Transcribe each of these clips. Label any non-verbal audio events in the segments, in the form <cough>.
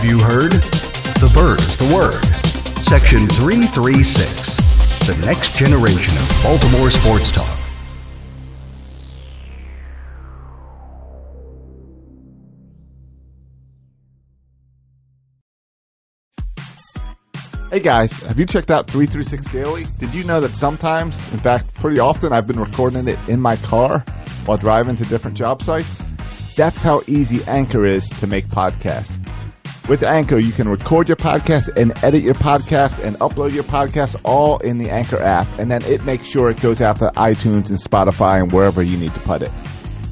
have you heard? The bird's the word. Section 336. The next generation of Baltimore sports talk. Hey guys, have you checked out 336 Daily? Did you know that sometimes, in fact, pretty often, I've been recording it in my car while driving to different job sites? That's how easy Anchor is to make podcasts. With Anchor, you can record your podcast and edit your podcast and upload your podcast all in the Anchor app, and then it makes sure it goes out to iTunes and Spotify and wherever you need to put it.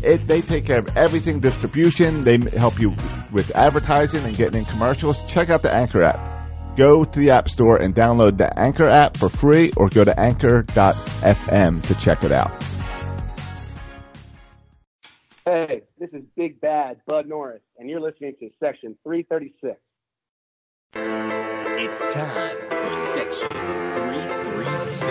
It, they take care of everything distribution. They help you with advertising and getting in commercials. Check out the Anchor app go to the App Store and download the Anchor app for free or go to anchor.fm to check it out. Hey, this is Big Bad Bud Norris, and you're listening to Section 336. It's time for Section 336.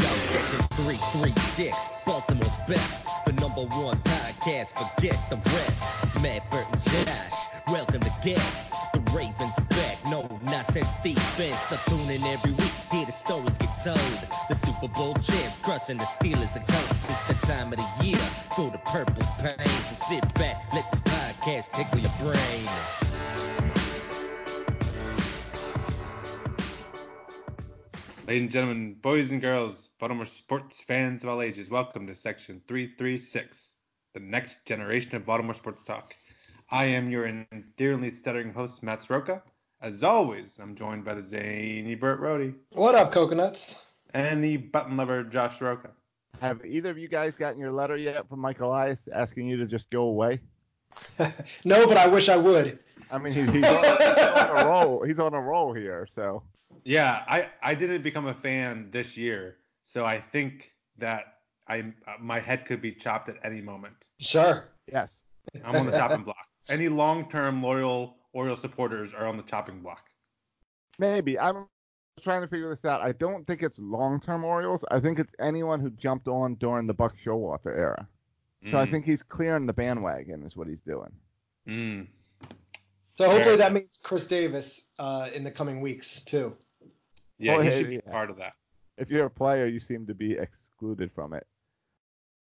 Yo, Section 336, Baltimore's best. The number one podcast, forget the rest. Matt Burton Josh, welcome to guests. The Ravens are back, no nonsense defense. So tune in every week, hear the stories get told. The Super Bowl champs crushing the Steelers and Colts. It's the time of the year for the purple Ladies and gentlemen, boys and girls, Baltimore sports fans of all ages, welcome to Section 336, the next generation of Baltimore sports talk. I am your endearingly stuttering host, Matt Sroka. As always, I'm joined by the zany Burt Rohde What up, coconuts? and the button lover, Josh Soroka. Have either of you guys gotten your letter yet from Michael Elias asking you to just go away? <laughs> no, but I wish I would. I mean, he's, he's, on, he's on a <laughs> roll. He's on a roll here, so. Yeah, I, I didn't become a fan this year, so I think that I uh, my head could be chopped at any moment. Sure. Yes. I'm on the chopping block. Any long-term loyal Oriole supporters are on the chopping block. Maybe. I'm trying to figure this out. I don't think it's long-term Orioles. I think it's anyone who jumped on during the Buck Showalter era. So I Mm, think he's clearing the bandwagon is what he's doing. mm. So hopefully that means Chris Davis uh, in the coming weeks too. Yeah, Oh, he hey, should be yeah. part of that. If you're a player, you seem to be excluded from it.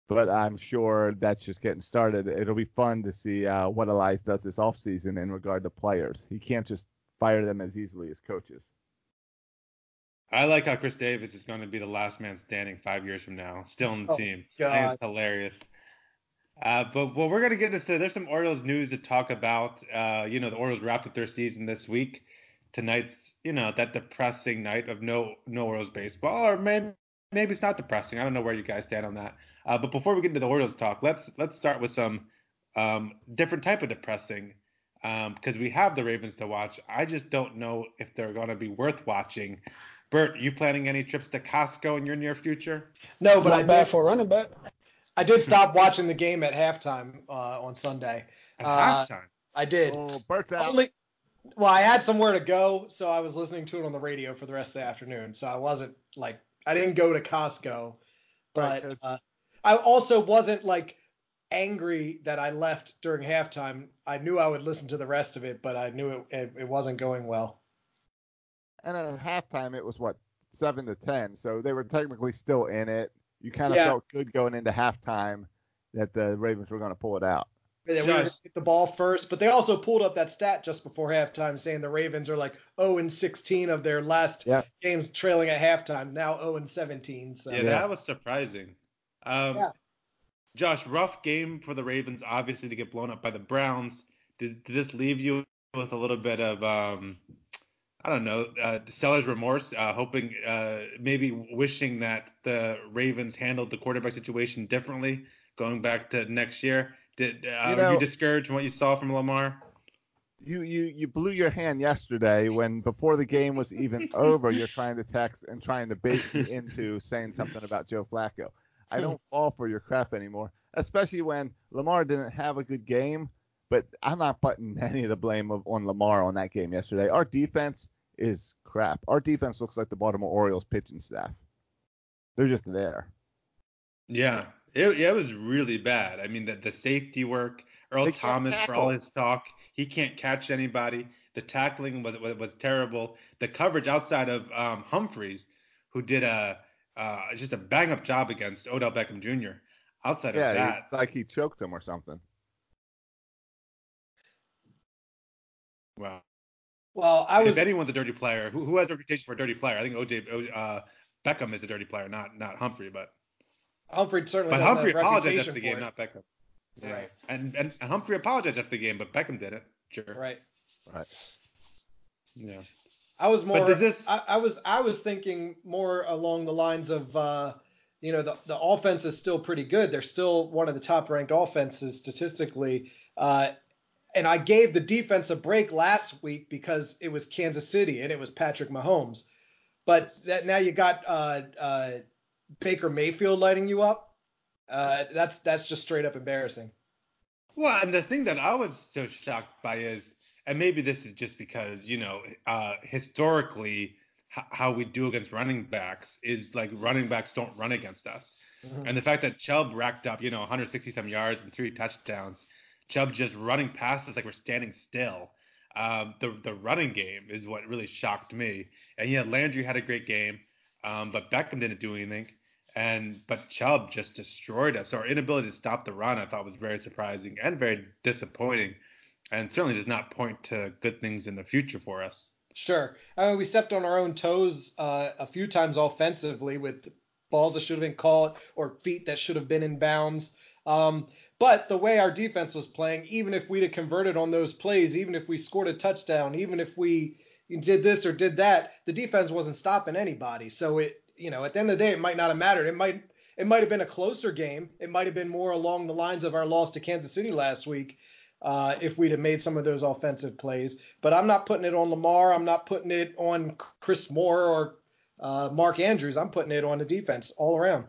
But I'm sure that's just getting started. It'll be fun to see uh, what Elias does this offseason in regard to players. He can't just fire them as easily as coaches. I like how Chris Davis is going to be the last man standing five years from now, still on the Oh, team. I God. think it's hilarious. Uh, but well, we're going to get into there's some Orioles news to talk about. Uh, you know, the Orioles wrapped up their season this week. Tonight's, you know, that depressing night of no no Orioles baseball, or maybe maybe it's not depressing. I don't know where you guys stand on that. Uh, but before we get into the Orioles talk, let's let's start with some um, different type of depressing because we have the Ravens to watch. I just don't know if they're going to be worth watching. Bert, you planning any trips to Costco in your near future? No, but I Not bad for a running back. I did stop watching the game at halftime uh, on Sunday. At Uh, halftime. I did. Oh, Bert's out. Only, well, I had somewhere to go, so I was listening to it on the radio for the rest of the afternoon. So I wasn't like I didn't go to Costco, Right, uh, I also wasn't like angry that I left during halftime. I knew I would listen to the rest of it, but I knew it it, it wasn't going well. And at halftime, it was what seven to ten, so they were technically still in it. You kind of Yeah. felt good going into halftime that the Ravens were going to pull it out. Yeah, we were get the ball first, but they also pulled up that stat just before halftime saying the Ravens are like 0 and 16 of their last Yeah. games trailing at halftime, now 0 and 17. So yeah, Yeah. that was surprising. Um, Yeah. Josh, rough game for the Ravens, obviously to get blown up by the Browns. Did, did this leave you with a little bit of, um, I don't know, uh, seller's remorse, uh, hoping, uh, maybe wishing that the Ravens handled the quarterback situation differently going back to next year? Did uh, You were you discouraged from what you saw from Lamar? You you you blew your hand yesterday when before the game was even <laughs> over, you're trying to text and trying to bait me into saying something about Joe Flacco. I don't <laughs> fall for your crap anymore, especially when Lamar didn't have a good game. But I'm not putting <laughs> any of the blame of, on Lamar on that game yesterday. Our defense is crap. Our defense looks like the Baltimore Orioles pitching staff. They're just there. Yeah, it, it was really bad. I mean, the, the safety work, Earl They Thomas, for all his talk, he can't catch anybody. The tackling was was, was terrible. The coverage outside of um, Humphreys, who did a uh, just a bang up job against Odell Beckham Jr. Outside of Yeah, that, it's like he choked him or something. Well, Well, I was if anyone's a dirty player, who, who has a reputation for a dirty player? I think OJ uh, Beckham is a dirty player, not not Humphrey, but Humphrey certainly but Humphrey apologized after the game, it. not Beckham. Yeah. Right. And, and and Humphrey apologized after the game, but Beckham didn't. Sure. Right. Right. Yeah. I was more. does this- I, I was. I was thinking more along the lines of, uh, you know, the the offense is still pretty good. They're still one of the top ranked offenses statistically. Uh, and I gave the defense a break last week because it was Kansas City and it was Patrick Mahomes. But that now you got uh, uh, Baker Mayfield lighting you up. Uh, that's that's just straight up embarrassing. Well, and the thing that I was so shocked by is, and maybe this is just because you know, uh, historically, h- how we do against running backs is like running backs don't run against us, and the fact that Chubb racked up, you know, 160 some yards and three touchdowns, Chubb just running past us like we're standing still. Um, the the running game is what really shocked me, and yeah, Landry had a great game, um, but Beckham didn't do anything. And but Chubb just destroyed us. So Our inability to stop the run, I thought, was very surprising and very disappointing, and certainly does not point to good things in the future for us. Sure. I mean, we stepped on our own toes uh, a few times offensively with balls that should have been caught or feet that should have been in bounds. Um, but the way our defense was playing, even if we'd have converted on those plays, even if we scored a touchdown, even if we did this or did that, the defense wasn't stopping anybody. So it, you know, at the end of the day, it might not have mattered. It might, it might have been a closer game. It might have been more along the lines of our loss to Kansas City last week uh, if we'd have made some of those offensive plays. But I'm not putting it on Lamar. I'm not putting it on Chris Moore or uh, Mark Andrews. I'm putting it on the defense all around.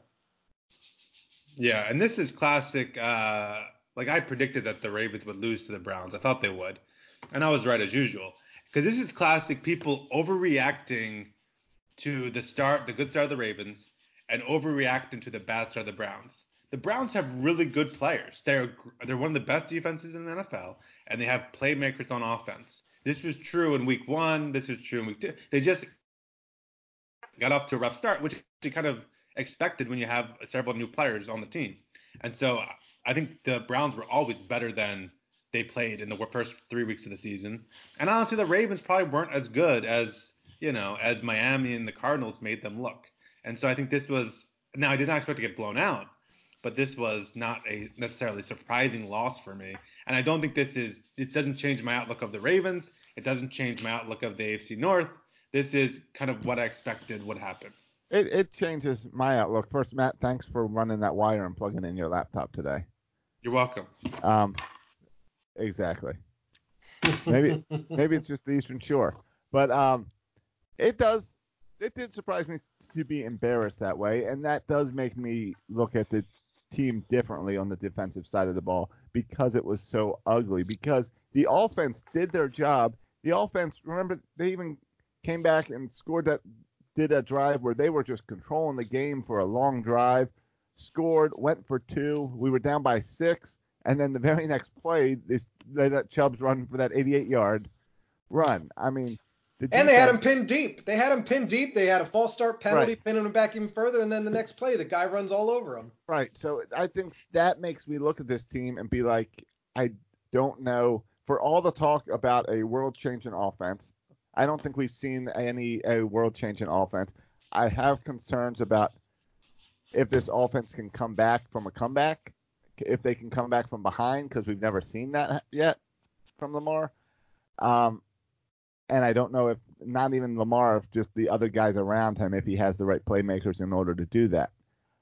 Yeah, and this is classic. Uh, like I predicted that the Ravens would lose to the Browns. I thought they would, and I was right as usual. Because this is classic people overreacting to the start, the good start of the Ravens, and overreacting to the bad start of the Browns. The Browns have really good players. They're they're one of the best defenses in the NFL, and they have playmakers on offense. This was true in Week One. This was true in Week Two. They just got off to a rough start, which kind of expected when you have several new players on the team. And so I think the Browns were always better than they played in the first three weeks of the season. And honestly, the Ravens probably weren't as good as you know as Miami and the Cardinals made them look. And so I think this was now I did not expect to get blown out, but this was not a necessarily surprising loss for me. And I don't think this is this doesn't change my outlook of the Ravens. It doesn't change my outlook of the AFC North. This is kind of what I expected would happen. It, it changes my outlook. First, Matt, thanks for running that wire and plugging in your laptop today. You're welcome. Um, exactly. Maybe <laughs> maybe it's just the Eastern Shore, but um, it does. It did surprise me to be embarrassed that way, and that does make me look at the team differently on the defensive side of the ball because it was so ugly. Because the offense did their job. The offense, remember, they even came back and scored that, did a drive where they were just controlling the game for a long drive, scored, went for two. We were down by six, and then the very <laughs> next play, this they let Chubbs run for that 88 yard run. I mean, the And they had him pinned deep. They had him pinned deep. They had a false start penalty, Right. pinning him back even further, and then the next play, the guy runs all over him. Right. So I think that makes me look at this team and be like, I don't know. For all the talk about a world changing offense, I don't think we've seen any a world changing offense. I have concerns about if this offense can come back from a comeback, if they can come back from behind, because we've never seen that yet from Lamar. Um, and I don't know if not even Lamar, if just the other guys around him, if he has the right playmakers in order to do that.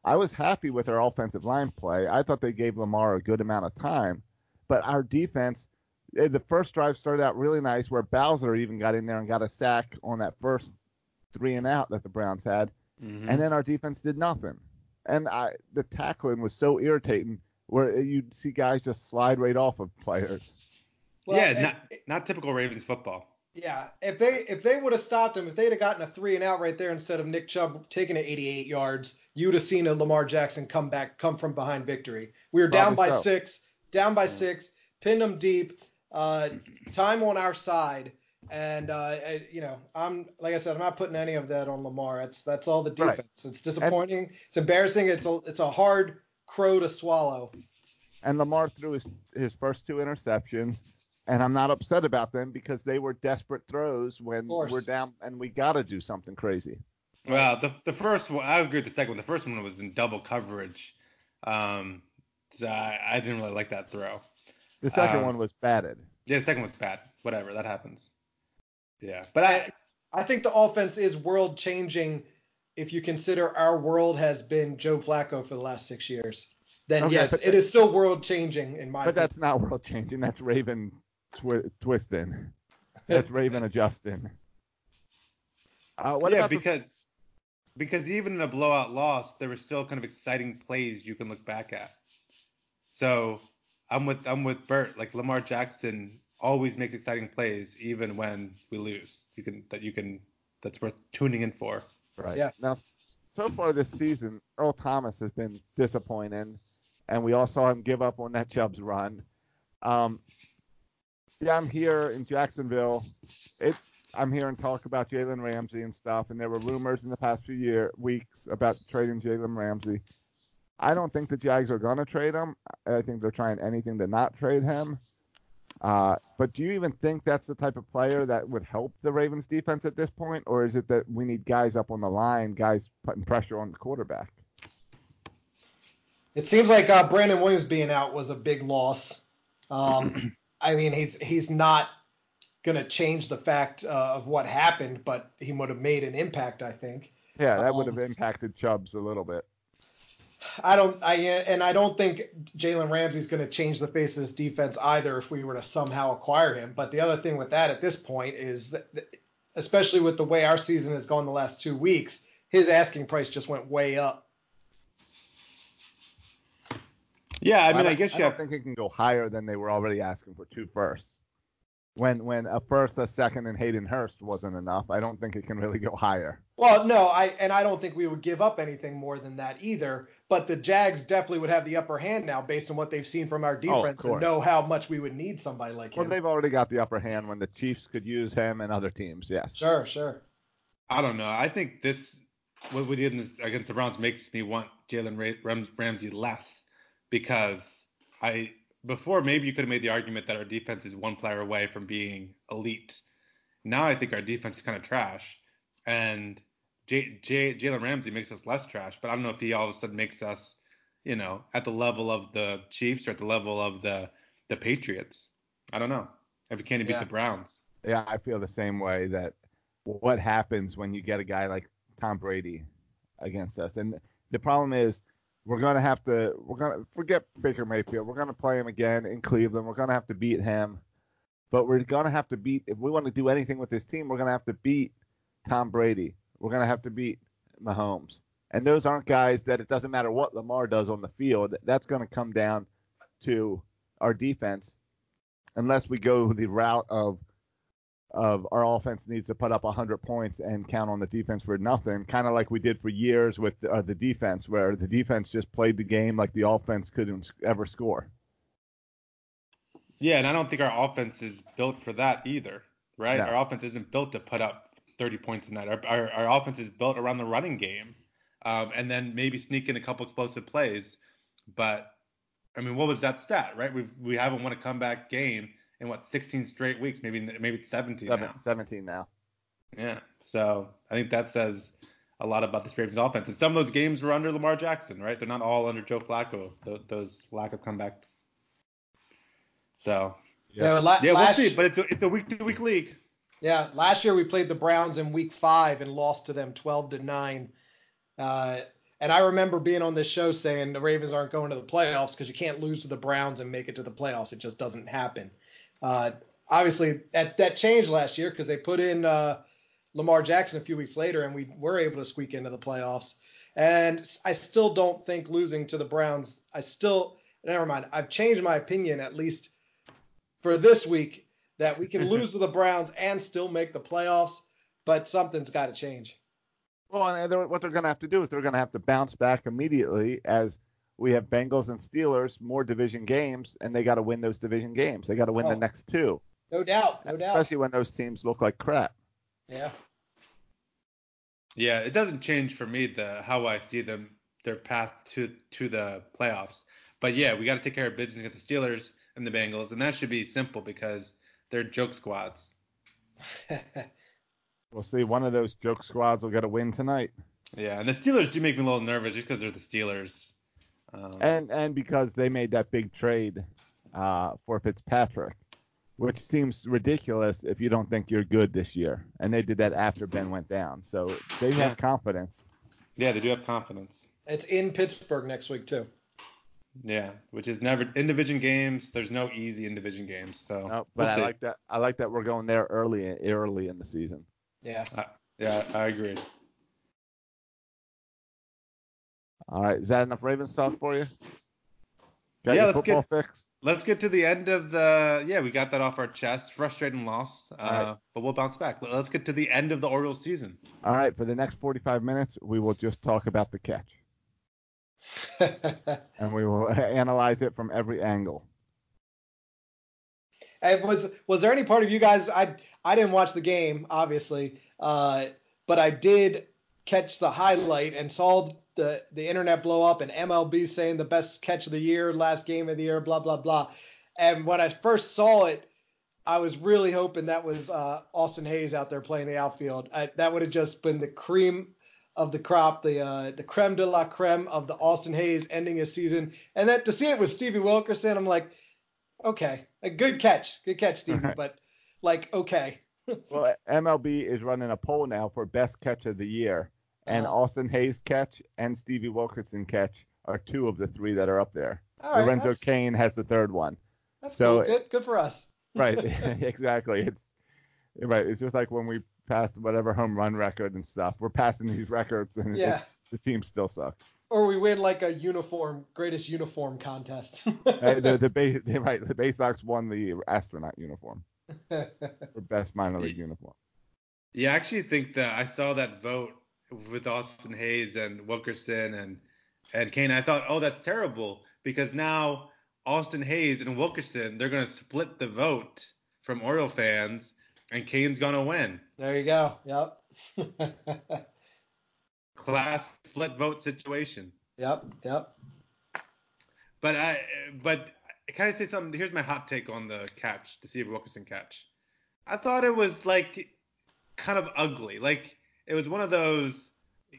I was happy with our offensive line play. I thought they gave Lamar a good amount of time, but our defense, Eh, the first drive started out really nice, where Bowser even got in there and got a sack on that first three and out that the Browns had, Mm-hmm. and then our defense did nothing. And I, the tackling was so irritating, where eh, you'd see guys just slide right off of players. Well, yeah, and- not not typical Ravens football. Yeah, if they if they would have stopped him, if they'd have gotten a three and out right there instead of Nick Chubb taking it 88 yards, you'd have seen a Lamar Jackson come back, come from behind victory. We were down by so. six, down by six. pinned them deep, uh, time on our side, and uh, I- you know, I'm like I said, I'm not putting any of that on Lamar. It's that's all the Right. defense. It's disappointing. it's embarrassing. It's a it's a hard crow to swallow. And Lamar threw his his first two interceptions, and I'm not upset about them because they were desperate throws when we're down and we got to do something crazy. Well, the the first one, I agree with the second one. The first one was in double coverage. Um, so I, I didn't really like that throw. The second Um, one was batted. Yeah, the second was bad. Whatever, that happens. Yeah, but I, I think the offense is world changing if you consider our world has been Joe Flacco for the last six years. Then Okay, yes, it is still world changing in my But opinion. that's not world changing. That's Raven twi- twisting. <laughs> That's Raven adjusting. Uh, what yeah, about the- because because even in a blowout loss, there were still kind of exciting plays you can look back at. So I'm with I'm with Bert. Like Lamar Jackson always makes exciting plays, even when we lose. You can that you can that's worth tuning in for. Right. Yeah. Now, so far this season, Earl Thomas has been disappointing, and we all saw him give up on that Chubbs run. Um, yeah, I'm here in Jacksonville. It, I'm hearing talk about Jalen Ramsey and stuff, and there were rumors in the past few year weeks about trading Jalen Ramsey. I don't think the Jags are gonna trade him. I think they're trying anything to not trade him. Uh, but do you even think that's the type of player that would help the Ravens defense at this point, or is it that we need guys up on the line, guys putting pressure on the quarterback? It seems like uh, Brandon Williams being out was a big loss. Um, <clears throat> I mean, he's he's not going to change the fact uh, of what happened, but he would have made an impact, I think. Yeah, that would have Um, impacted Chubbs a little bit. I don't, I and I don't think Jalen Ramsey's going to change the face of this defense either if we were to somehow acquire him. But the other thing with that at this point is that, especially with the way our season has gone the last two weeks, his asking price just went way up. Yeah, I mean, I, don't- guess I you don't have. think it can go higher than they were already asking for two firsts. When when a first, a second, and Hayden Hurst wasn't enough, I don't think it can really go higher. Well, no, I and I don't think we would give up anything more than that either. But the Jags definitely would have the upper hand now, based on what they've seen from our oh, defense, and know how much we would need somebody like Well, him. Well, they've already got the upper hand when the Chiefs could use him and other teams. Yes. Sure, sure. I don't know. I think this what we did in this, against the Browns makes me want Jalen Rams, Ramsey less because I before maybe you could have made the argument that our defense is one player away from being elite. Now I think our defense is kind of trash, and J, J, Jalen Ramsey makes us less trash. But I don't know if he all of a sudden makes us, you know, at the level of the Chiefs or at the level of the the Patriots. I don't know if we can't beat the Browns. Yeah, I feel the same way that what happens when you get a guy like Tom Brady against us. And the problem is we're going to have to we're going to forget Baker Mayfield. We're going to play him again in Cleveland. We're going to have to beat him. But we're going to have to beat if we want to do anything with this team, we're going to have to beat Tom Brady. We're going to have to beat Mahomes. And those aren't guys that it doesn't matter what Lamar does on the field. That's going to come down to our defense unless we go the route of of our offense needs to put up 100 points and count on the defense for nothing, kind of like we did for years with uh, the defense, where the defense just played the game like the offense couldn't ever score. Yeah, and I don't think our offense is built for that either, right? No. Our offense isn't built to put up 30 points a night. Our, our, our offense is built around the running game, um, and then maybe sneak in a couple explosive plays. But I mean, what was that stat, right? We we haven't won a comeback game in what 16 straight weeks, maybe maybe 17 Seven, now. 17 now. Yeah, so I think that says a lot about the Ravens offense. And some of those games were under Lamar Jackson, right? They're not all under Joe Flacco. Those, those lack of comebacks. So Yeah, la- yeah, we'll last, see. But it's a, it's a week to week league. yeah, last year we played the Browns in Week Five and lost to them 12 to nine. Uh, and I remember being on this show saying the Ravens aren't going to the playoffs because you can't lose to the Browns and make it to the playoffs. It just doesn't happen. Uh, obviously, that that changed last year because they put in uh, Lamar Jackson a few weeks later, and we were able to squeak into the playoffs. And I still don't think losing to the Browns. I still never mind. I've changed my opinion at least for this week that we can <laughs> lose to the Browns and still make the playoffs, but something's got to change. Well, and they're, what they're going to have to do is they're going to have to bounce back immediately as we have Bengals and Steelers, more division games, and they got to win those division games. They got to win Oh. the next two, No doubt, no doubt. especially when those teams look like crap. Yeah. Yeah, it doesn't change for me the how I see them their path to to the playoffs. But yeah, we got to take care of business against the Steelers and the Bengals, and that should be simple because they're joke squads. <laughs> We'll see. One of those joke squads will get a win tonight, Yeah, and the Steelers do make me a little nervous just because they're the Steelers. Um, and and because they made that big trade uh, for Fitzpatrick, which seems ridiculous if you don't think you're good this year. And they did that after Ben went down, so they Yeah. have confidence. yeah, they do have confidence. it's in Pittsburgh next week too. Yeah, which is never in division games. There's no easy in division games. So No, but we'll I see. like that. I like that we're going there early early in the season. Yeah. Yeah, I agree. All right, is that enough Ravens talk for you? Got Yeah, let's get- fixed. Let's get to the end of the. Yeah, we got that off our chest. Frustrating loss, uh, right. but we'll bounce back. Let's get to the end of the Orioles season. All right, for the next 45 minutes, we will just talk about the catch, <laughs> and we will <laughs> analyze it from every angle. And was was there any part of you guys? I I didn't watch the game, obviously, uh, but I did catch the highlight and saw the the internet blow up and MLB saying the best catch of the year, last game of the year, blah blah blah. And when I first saw it, I was really hoping that was uh, Austin Hays out there playing the outfield. I, that would have just been the cream of the crop, the uh, the creme de la creme of the Austin Hays ending his season. And then to see it with Stevie Wilkerson, I'm like, okay, a good catch, good catch, Stevie, Right. <laughs> but like, okay, <laughs> Well, MLB is running a poll now for best catch of the year, and Uh-huh. Austin Hays catch and Stevie Wilkerson catch are two of the three that are up there. all right, Lorenzo that's, Cain has the third one. that's so- cool. good, good for us. <laughs> Right, <laughs> exactly. It's right. It's just like when we passed whatever home run record and stuff. We're passing these records, and Yeah. the team still sucks. Or we win like a uniform, greatest uniform contest. <laughs> Uh, the the Bay, right, the Bay Sox won the astronaut uniform for best minor league uniform. Yeah, I actually think that I saw that vote with Austin Hays and Wilkerson and and Cain. I thought, oh, that's terrible because now Austin Hays and Wilkerson they're gonna split the vote from Oriole fans, and Cain's gonna win. there you go. Yep. <laughs> Class split vote situation. yep. Yep. But I but can I say something? Here's my hot take on the catch, the Steve Wilkerson catch. I thought it was like kind of ugly. Like it was one of those.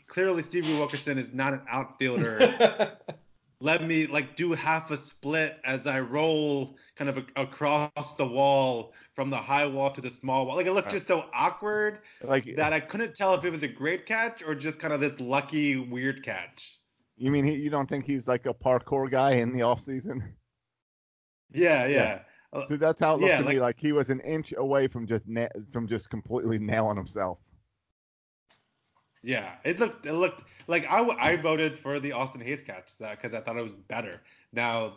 Clearly, Stevie Wilkerson is not an outfielder. <laughs> Let me like do half a split as I roll kind of a- across the wall from the high wall to the small wall. Like it looked just so awkward Like that I couldn't tell if it was a great catch or just kind of this lucky weird catch. you mean he, you don't think he's like a parkour guy in the off season? <laughs> Yeah, Yeah. yeah. Uh, So that's how it looked Yeah, to me. like- Like he was an inch away from just na- from just completely nailing himself. Yeah, it looked it looked like I, I voted for the Austin Hays catch that because I thought it was better. Now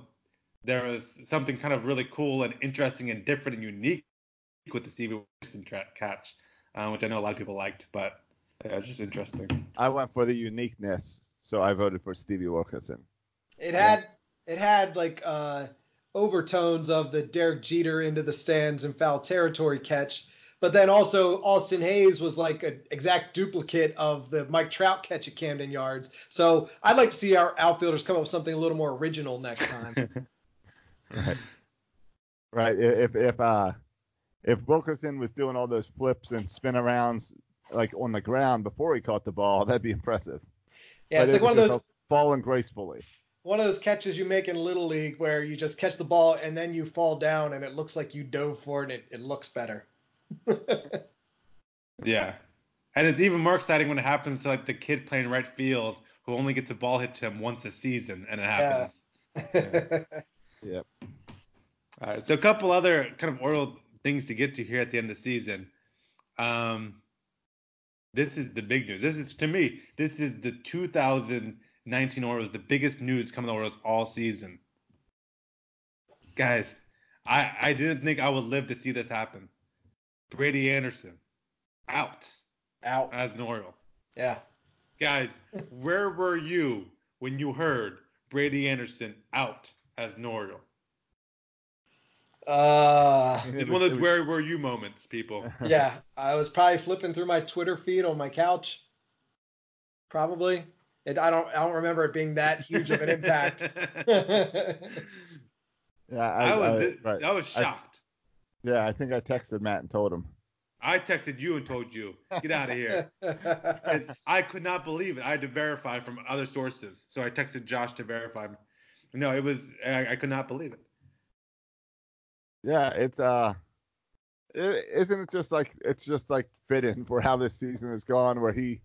there was something kind of really cool and interesting and different and unique with the Stevie Wilson tra- catch, uh, which I know a lot of people liked, but yeah, it's just interesting. I went for the uniqueness, so I voted for Stevie Wilkerson. It had it had like uh, overtones of the Derek Jeter into the stands and foul territory catch, but then also Austin Hays was like an exact duplicate of the Mike Trout catch at Camden Yards. So I'd like to see our outfielders come up with something a little more original next time. <laughs> Right. Right. If if uh if Wilkerson was doing all those flips and spin arounds like on the ground before he caught the ball, that'd be impressive. yeah, But it's like one of those falling gracefully. one of those catches you make in little league where you just catch the ball and then you fall down and it looks like you dove for it and it, it looks better. <laughs> Yeah, and it's even more exciting when it happens to like the kid playing right field who only gets a ball hit to him once a season, and it happens. <laughs> Yep. All right, so a couple other kind of oral things to get to here at the end of the season. Um, this is the big news. This is to me, this is the 2019 Orioles, the biggest news coming to the Orioles all season. Guys, I I didn't think I would live to see this happen. Brady Anderson out Out. as an Oriole. Yeah. Guys, <laughs> where were you when you heard Brady Anderson out as an Oriole? Uh, It's one of those where were you moments, people. <laughs> yeah, I was probably flipping through my Twitter feed on my couch. Probably. It, I don't. I don't remember it being that huge of an impact. <laughs> Yeah, I, I was I- right. I was I- shocked. Yeah, I think I texted Matt and told him. I, texted you and told you, get out of here. <laughs> I could not believe it. I had to verify from other sources. So I texted Josh to verify. No, it was I, I could not believe it. Yeah, it's uh, i- isn't it just like it's just like fitting for how this season has gone, where he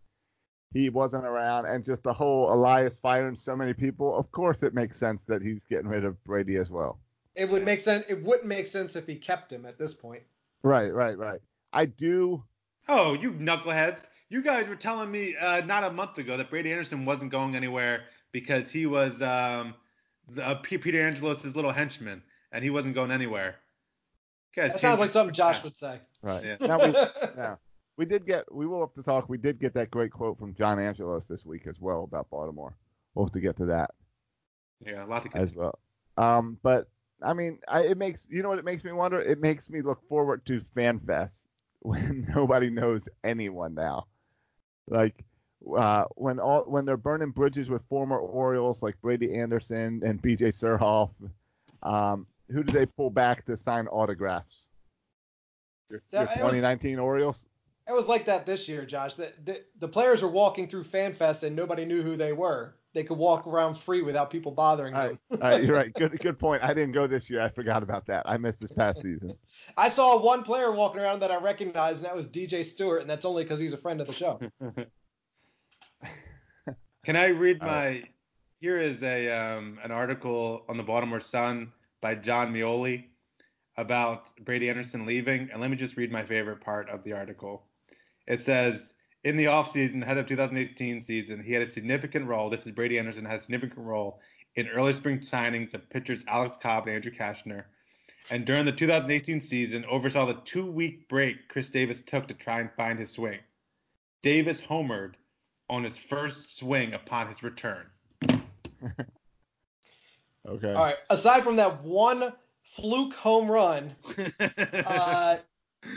he wasn't around, and just the whole Elias firing so many people. Of course, it makes sense that he's getting rid of Brady as well. It would make sense. It wouldn't make sense if he kept him at this point. Right, right, right. I do. Oh, you knuckleheads. You guys were telling me uh, not a month ago that Brady Anderson wasn't going anywhere because he was um, the, uh, Peter Angelos' little henchman and he wasn't going anywhere. You guys That sounds like something Josh would say. Right. Yeah. Now we, <laughs> yeah, we did get. We will have to talk. We did get that great quote from John Angelos this week as well about Baltimore. We'll have to get to that. Yeah, a lot to get as well. Um, but I mean, I, it makes you know what it makes me wonder. It makes me look forward to FanFest <laughs> when nobody knows anyone now. Like uh, when all when they're burning bridges with former Orioles like Brady Anderson and B.J. Surhoff. Um, who do they pull back to sign autographs? Your, That- your it was- 2019 Orioles. It was like that this year, Josh. The, the, the players were walking through FanFest and nobody knew who they were. They could walk around free without people bothering All them. right, <laughs> all right, you're right. Good, good point. I didn't go this year. I forgot about that. I missed this past season. <laughs> I saw one player walking around that I recognized, and that was DJ Stewart, and that's only because he's a friend of the show. <laughs> Can I read All my? Here is a um, an article on the Baltimore Sun by Jon Meoli about Brady Anderson leaving, and let me just read my favorite part of the article. It says, in the offseason, ahead of 2018 season, he had a significant role. This is Brady Anderson had a significant role in early spring signings of pitchers Alex Cobb and Andrew Cashner. And during the 2018 season, oversaw the two-week break Chris Davis took to try and find his swing. Davis homered on his first swing upon his return. <laughs> Okay. All right. Aside from that one fluke home run, <laughs> uh,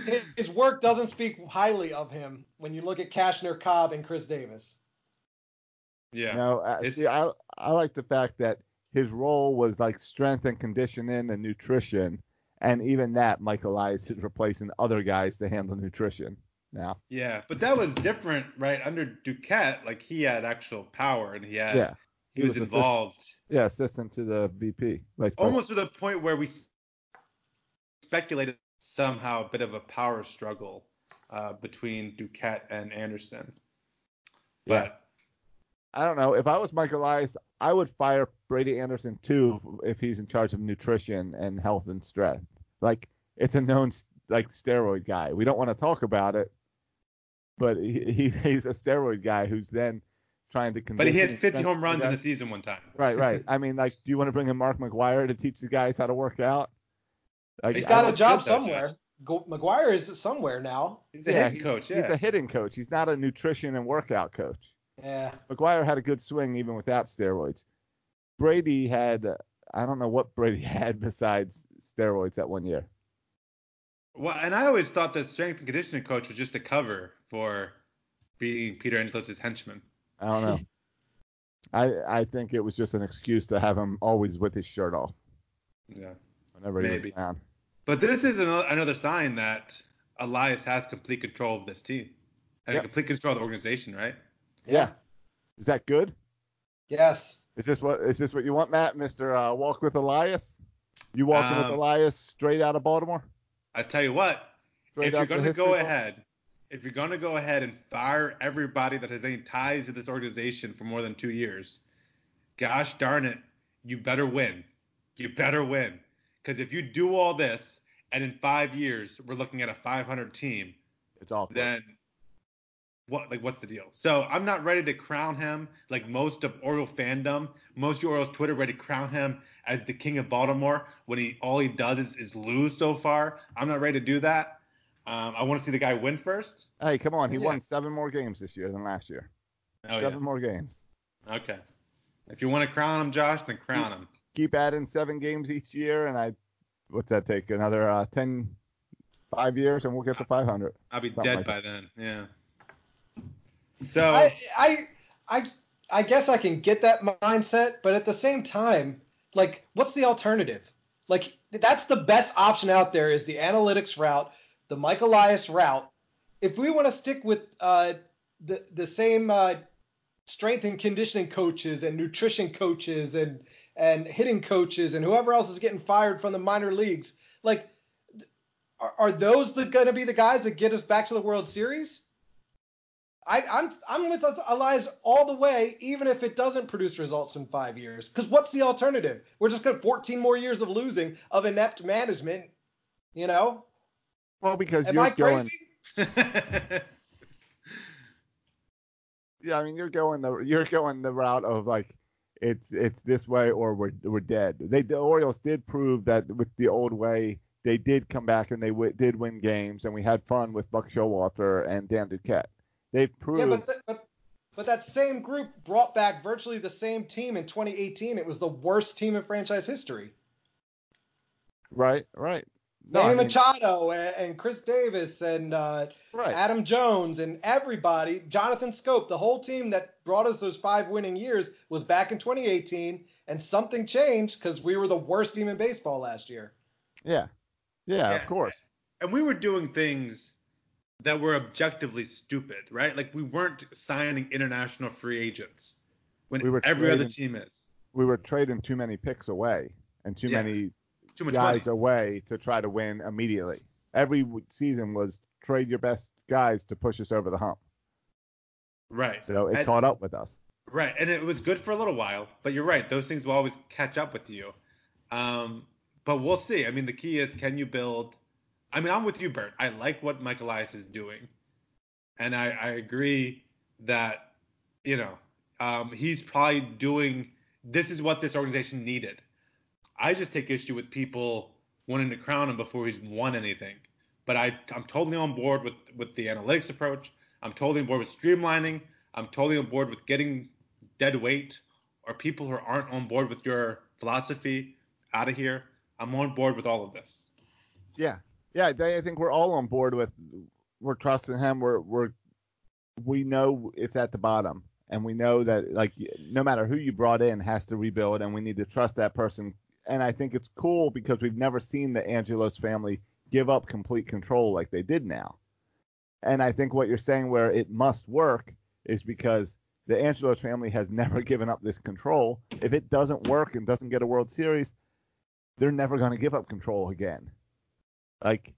his, his work doesn't speak highly of him when you look at Cashner, Cobb, and Chris Davis. yeah. No, uh, It's- see, I I like the fact that his role was like strength and conditioning and nutrition, and even that Michael Elias is replacing other guys to handle nutrition now. Yeah, but that was different, right? Under Duquette, like he had actual power and he had yeah, he, was, assist- involved yeah, assistant to the VP. Like almost to the point where we speculated somehow a bit of a power struggle uh, between Duquette and Anderson. Yeah. But I don't know. If I was Michael Elias, I would fire Brady Anderson too if he's in charge of nutrition and health and strength. Like it's a known like steroid guy. We don't want to talk about it, but he, he he's a steroid guy who's then trying to. but he had 50 home runs in a season one time. Right, right. I mean, like, do you want to bring in Mark McGwire to teach the guys how to work out? Like, He's I got don't- a job somewhere. Go, McGwire is somewhere now. He's a yeah, hitting he's, coach. He's a hitting coach. He's not a nutrition and workout coach. Yeah. McGwire had a good swing even without steroids. Brady had, uh, I don't know what Brady <laughs> had besides steroids that one year. Well, and I always thought that strength and conditioning coach was just a cover for being Peter Angelos' henchman. I don't know. <laughs> I I think it was just an excuse to have him always with his shirt off Yeah. Whenever he Maybe. was. But this is another, another sign that Elias has complete control of this team and Yep. complete control of the organization, right? Yeah. Is that good? Yes. Is this what is this what you want, Matt? Mister uh, Walk with Elias? You walking with Um, Elias straight out of Baltimore? I tell you what, Straight if you're going to go book? ahead, if you're going to go ahead and fire everybody that has any ties to this organization for more than two years, gosh darn it, you better win. You better win. Because if you do all this and in five years we're looking at a 500 team, It's all then what like what's the deal? So I'm not ready to crown him like most of Oriole fandom, most of Orioles Twitter ready to crown him as the king of Baltimore when he all he does is, is lose so far. I'm not ready to do that. Um, I want to see the guy win first. Hey, come on. He Yeah. won seven more games this year than last year. Oh seven more games. Okay. If you want to crown him, Josh, then crown him. Keep adding seven games each year, and I, what's that take? Another uh, 10, five years, and we'll get to 500. I'll be dead like by then. Yeah. So I, I, I, I guess I can get that mindset, but at the same time, like, what's the alternative? Like, that's the best option out there is the analytics route, the Mike Elias route. If we want to stick with uh, the the same uh, strength and conditioning coaches and nutrition coaches and and hitting coaches and whoever else is getting fired from the minor leagues, like, are, are those going to be the guys that get us back to the World Series? I, I'm I'm with Elias all the way, even if it doesn't produce results in five years. Because what's the alternative? We're just going to 14 more years of losing of inept management. You know? Well, because Am you're I going. crazy? <laughs> Yeah, I mean you're going the you're going the route of like it's it's this way or we're we're dead. They the Orioles did prove that with the old way they did come back and they w- did win games and we had fun with Buck Showalter and Dan Duquette. They've proved Yeah, but, th- but but that same group brought back virtually the same team in 2018. It was the worst team in franchise history. right, right. No, Manny I mean, Machado and, and Chris Davis and uh, right. Adam Jones and everybody, Jonathan Schoop, the whole team that brought us those five winning years was back in 2018, and something changed because we were the worst team in baseball last year. Yeah. yeah, Yeah. of course. and we were doing things that were objectively stupid, right? Like we weren't signing international free agents when We were every other team is. We were trading too many picks away and too Yeah, many Too much guys money. away to try to win immediately. Every season was trade your best guys to push us over the hump. Right. So it And- caught up with us. Right, and it was good for a little while, but you're right; those things will always catch up with you. Um, but we'll see. I mean, the key is can you build? I mean, I'm with you, Bert. I like what Michael Elias is doing, and I, I agree that you know um, he's probably doing. This is what this organization needed. I just take issue with people wanting to crown him before he's won anything. But I, I'm totally on board with with the analytics approach. I'm totally on board with streamlining. I'm totally on board with getting dead weight or people who aren't on board with your philosophy out of here. I'm on board with all of this. Yeah, yeah. I think we're all on board with. We're trusting him. We're we're we know it's at the bottom, and we know that like no matter who you brought in has to rebuild, and we need to trust that person. And I think it's cool because we've never seen the Angelos family give up complete control like they did now. And I think what you're saying where it must work is because the Angelos family has <laughs> never given up this control. If it doesn't work and doesn't get a World Series, they're never going to give up control again. Like,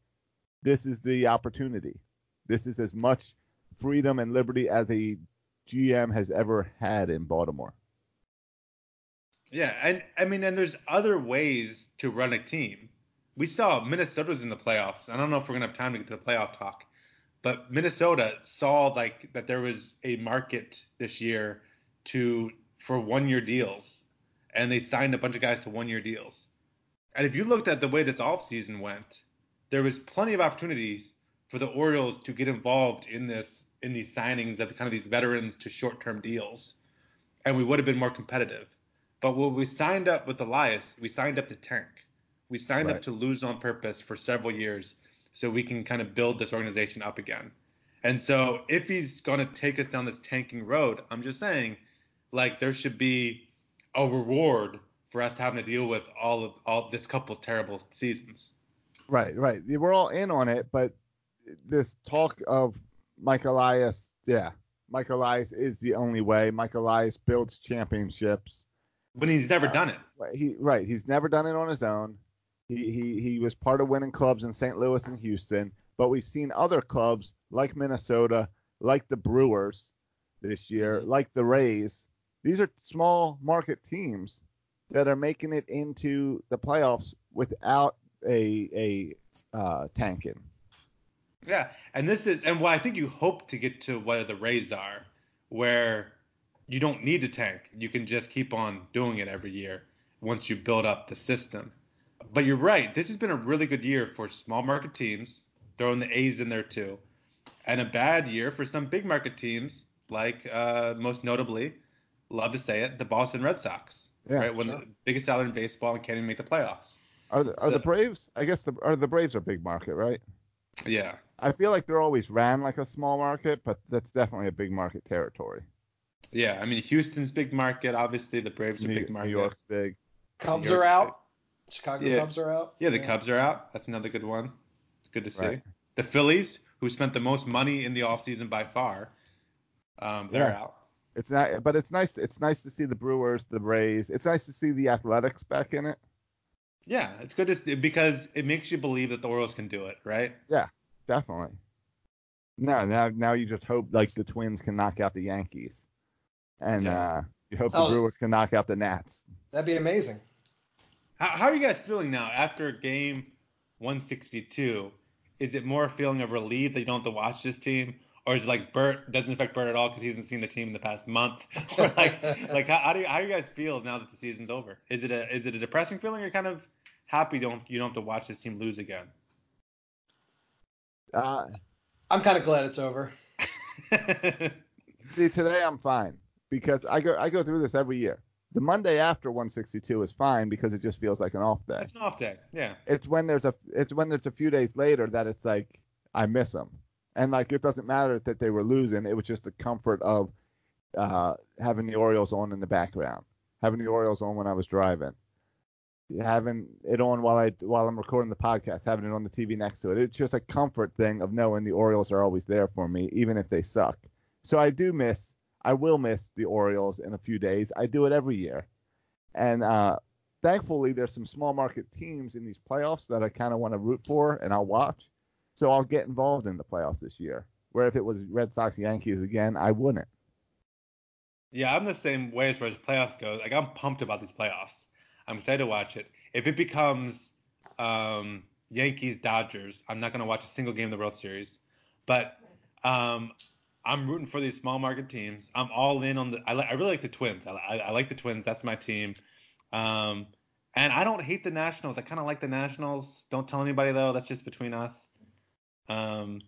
this is the opportunity. This is as much freedom and liberty as a GM has ever had in Baltimore. Yeah, and I mean, and there's other ways to run a team. We saw Minnesota's in the playoffs. I don't know if we're gonna have time to get to the playoff talk, but Minnesota saw like that there was a market this year to for one year deals, and they signed a bunch of guys to one year deals. And if you looked at the way this offseason went, there was plenty of opportunities for the Orioles to get involved in this in these signings of kind of these veterans to short term deals, and we would have been more competitive. But when we signed up with Elias, we signed up to tank. We signed up to lose on purpose for several years so we can kind of build this organization up again. And so if he's going to take us down this tanking road, I'm just saying, like there should be a reward for us having to deal with all of all this couple of terrible seasons. Right, right. We're all in on it, but this talk of Mike Elias, yeah, Mike Elias is the only way. Mike Elias builds championships. When he's never done it. He right, he's never done it on his own. He he he was part of winning clubs in St. Louis and Houston, but we've seen other clubs like Minnesota, like the Brewers this year, like the Rays. These are small market teams that are making it into the playoffs without a a uh, tanking. Yeah, and this is and well, I think you hope to get to where the Rays are, where you don't need to tank. You can just keep on doing it every year once you build up the system. But you're right. This has been a really good year for small market teams, throwing the A's in there too, and a bad year for some big market teams, like uh, most notably, love to say it, the Boston Red Sox. Yeah, right, when sure. the biggest salary in baseball and can't even make the playoffs. Are the, are the Braves? I guess the are the Braves are big market, right? Yeah, I feel like they're always ran like a small market, but that's definitely a big market territory. Yeah. I mean, Houston's big market. Obviously, the Braves are New, big market. New York's big. Cubs New are York out. Chicago Yeah. Cubs are out. Yeah, the Cubs are out. That's another good one. It's good to see. Right. The Phillies, who spent the most money in the offseason by far, um, they're Yeah. out. It's not, but it's nice. It's nice to see the Brewers, the Rays. It's nice to see the Athletics back in it. Yeah, it's good to see because it makes you believe that the Orioles can do it, right? Yeah, definitely. No, now now you just hope like the Twins can knock out the Yankees, and Yeah. uh, you hope Oh. the Brewers can knock out the Nats. That'd be amazing. How, how are you guys feeling now after game 162? Is it more a feeling of relief that you don't have to watch this team, or is it like Bert doesn't affect Bert at all because he hasn't seen the team in the past month? <laughs> or like, <laughs> like how, how do you, how do you guys feel now that the season's over? Is it a is it a depressing feeling, or kind of happy don't you don't have to watch this team lose again? Uh, I'm kind of glad it's over. <laughs> see, today I'm fine because I go I go through this every year. The Monday after 162 is fine because it just feels like an off day. It's an off day. Yeah. It's when there's a it's when there's a few days later that it's like I miss them, and like it doesn't matter that they were losing. It was just the comfort of uh, having the Orioles on in the background, having the Orioles on when I was driving, having it on while I while I'm recording the podcast, having it on the TV next to it. It's just a comfort thing of knowing the Orioles are always there for me, even if they suck. So I do miss, I will miss the Orioles in a few days. I do it every year, and uh, thankfully there's some small market teams in these playoffs that I kind of want to root for and I'll watch. So I'll get involved in the playoffs this year. Where if it was Red Sox Yankees again, I wouldn't. Yeah, I'm the same way as far as playoffs goes. Like I'm pumped about these playoffs. I'm excited to watch it. If it becomes um, Yankees Dodgers, I'm not gonna watch a single game of the World Series. But um, I'm rooting for these small market teams. I'm all in on the. I, li- I really like the Twins. I, I, like the Twins. That's my team. Um, and I don't hate the Nationals. I kind of like the Nationals. Don't tell anybody though. That's just between us. Um,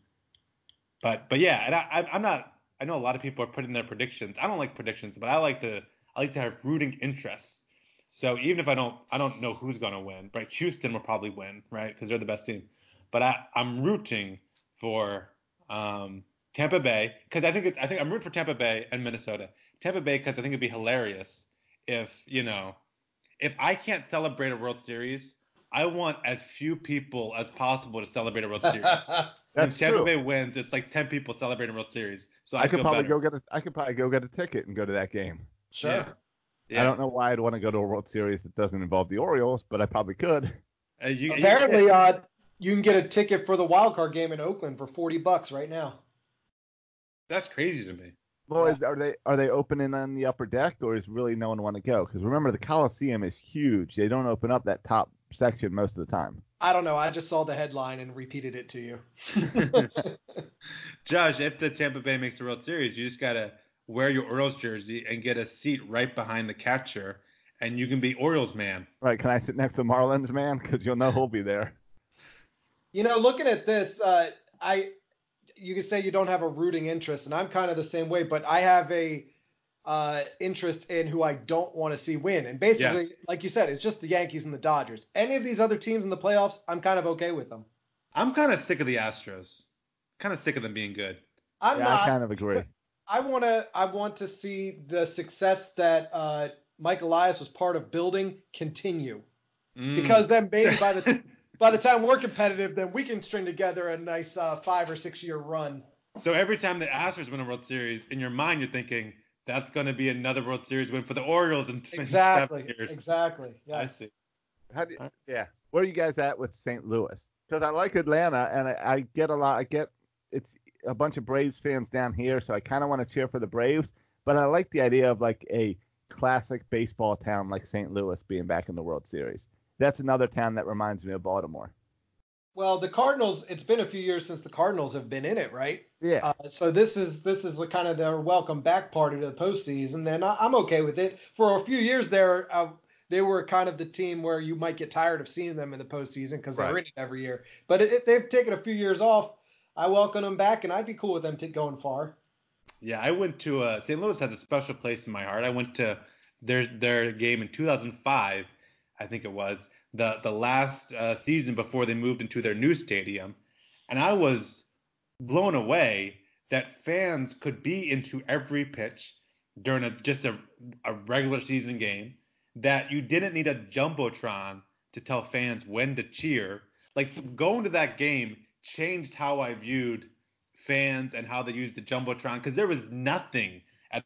but but yeah, and I, I I'm not. I know a lot of people are putting their predictions. I don't like predictions, but I like to I like to have rooting interests. So even if I don't I don't know who's gonna win, right? Houston will probably win, right? Because they're the best team. But I I'm rooting for um, Tampa Bay because I think it's I think I'm rooting for Tampa Bay and Minnesota. Tampa Bay because I think it'd be hilarious if you know if I can't celebrate a World Series, I want as few people as possible to celebrate a World <laughs> Series. That's When Tampa true. Bay wins, it's like 10 people celebrating World Series. So I, I, could probably better. go get a I could probably go get a ticket and go to that game. sure. Yeah. Yeah. I don't know why I'd want to go to a World Series that doesn't involve the Orioles, but I probably could. Uh, you- you- Apparently, uh, you can get a ticket for the wild card game in Oakland for 40 bucks right now. That's crazy to me. Well, Yeah. is, are they are they opening on the upper deck, or is really no one want to go? Because remember, the Coliseum is huge. They don't open up that top section most of the time. I don't know. I just saw the headline and repeated it to you. <laughs> Josh, if the Tampa Bay makes the World Series, you just gotta wear your Orioles jersey and get a seat right behind the catcher, and you can be Orioles man. Right? Can I sit next to Marlins man? Because you'll know he'll be there. You know, looking at this, uh, I you could say you don't have a rooting interest, and I'm kind of the same way, but I have a uh, interest in who I don't want to see win. And basically, Yes. like you said, it's just the Yankees and the Dodgers. Any of these other teams in the playoffs, I'm kind of okay with them. I'm kind of sick of the Astros. Kind of sick of them being good. I'm yeah, not. I kind of agree. I want to I want to see the success that uh, Mike Elias was part of building continue. Mm. Because then maybe by the <laughs> by the time we're competitive, then we can string together a nice uh, five or six year run. so every time the Astros win a World Series, in your mind you're thinking that's going to be another World Series win for the Orioles in 27 Exactly. years. Exactly. I see. How do you, yeah. Where are you guys at with St. Louis? Because I like Atlanta, and I, I get a lot. I get it's a bunch of Braves fans down here, so I kind of want to cheer for the Braves. But I like the idea of like a classic baseball town like St. Louis being back in the World Series. That's another town that reminds me of Baltimore. Well, the Cardinals. It's been a few years since the Cardinals have been in it, right? Yeah. Uh, so this is this is the kind of their welcome back party to the postseason, and I, I'm okay with it. For a few years there, uh, they were kind of the team where you might get tired of seeing them in the postseason because they're in it every year. But it, it, they've taken a few years off. I welcome them back, and I'd be cool with them t- going far. Yeah, I went to uh, St. Louis has a special place in my heart. I went to their their game in 2005, I think it was the the last uh, season before they moved into their new stadium, and I was blown away that fans could be into every pitch during a just a, a regular season game. That you didn't need a jumbotron to tell fans when to cheer. Like going to that game changed how I viewed fans and how they used the jumbotron because there was nothing at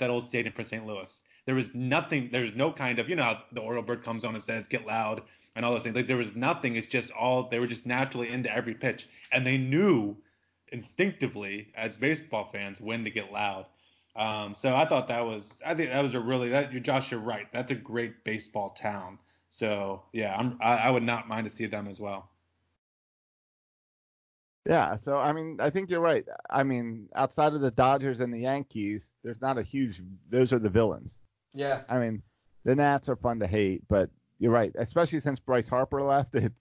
that old stadium for St. Louis. There was nothing. There was no kind of you know the Oriole bird comes on and says get loud and all those things. Like there was nothing. It's just all they were just naturally into every pitch and they knew instinctively as baseball fans when to get loud. Um, so I thought that was I think that was a really that you Josh you're right. That's a great baseball town. So yeah, I'm I, I would not mind to see them as well. Yeah, so I mean, I think you're right. I mean, outside of the Dodgers and the Yankees, there's not a huge. Those are the villains. Yeah. I mean, the Nats are fun to hate, but you're right. Especially since Bryce Harper left, <laughs> it's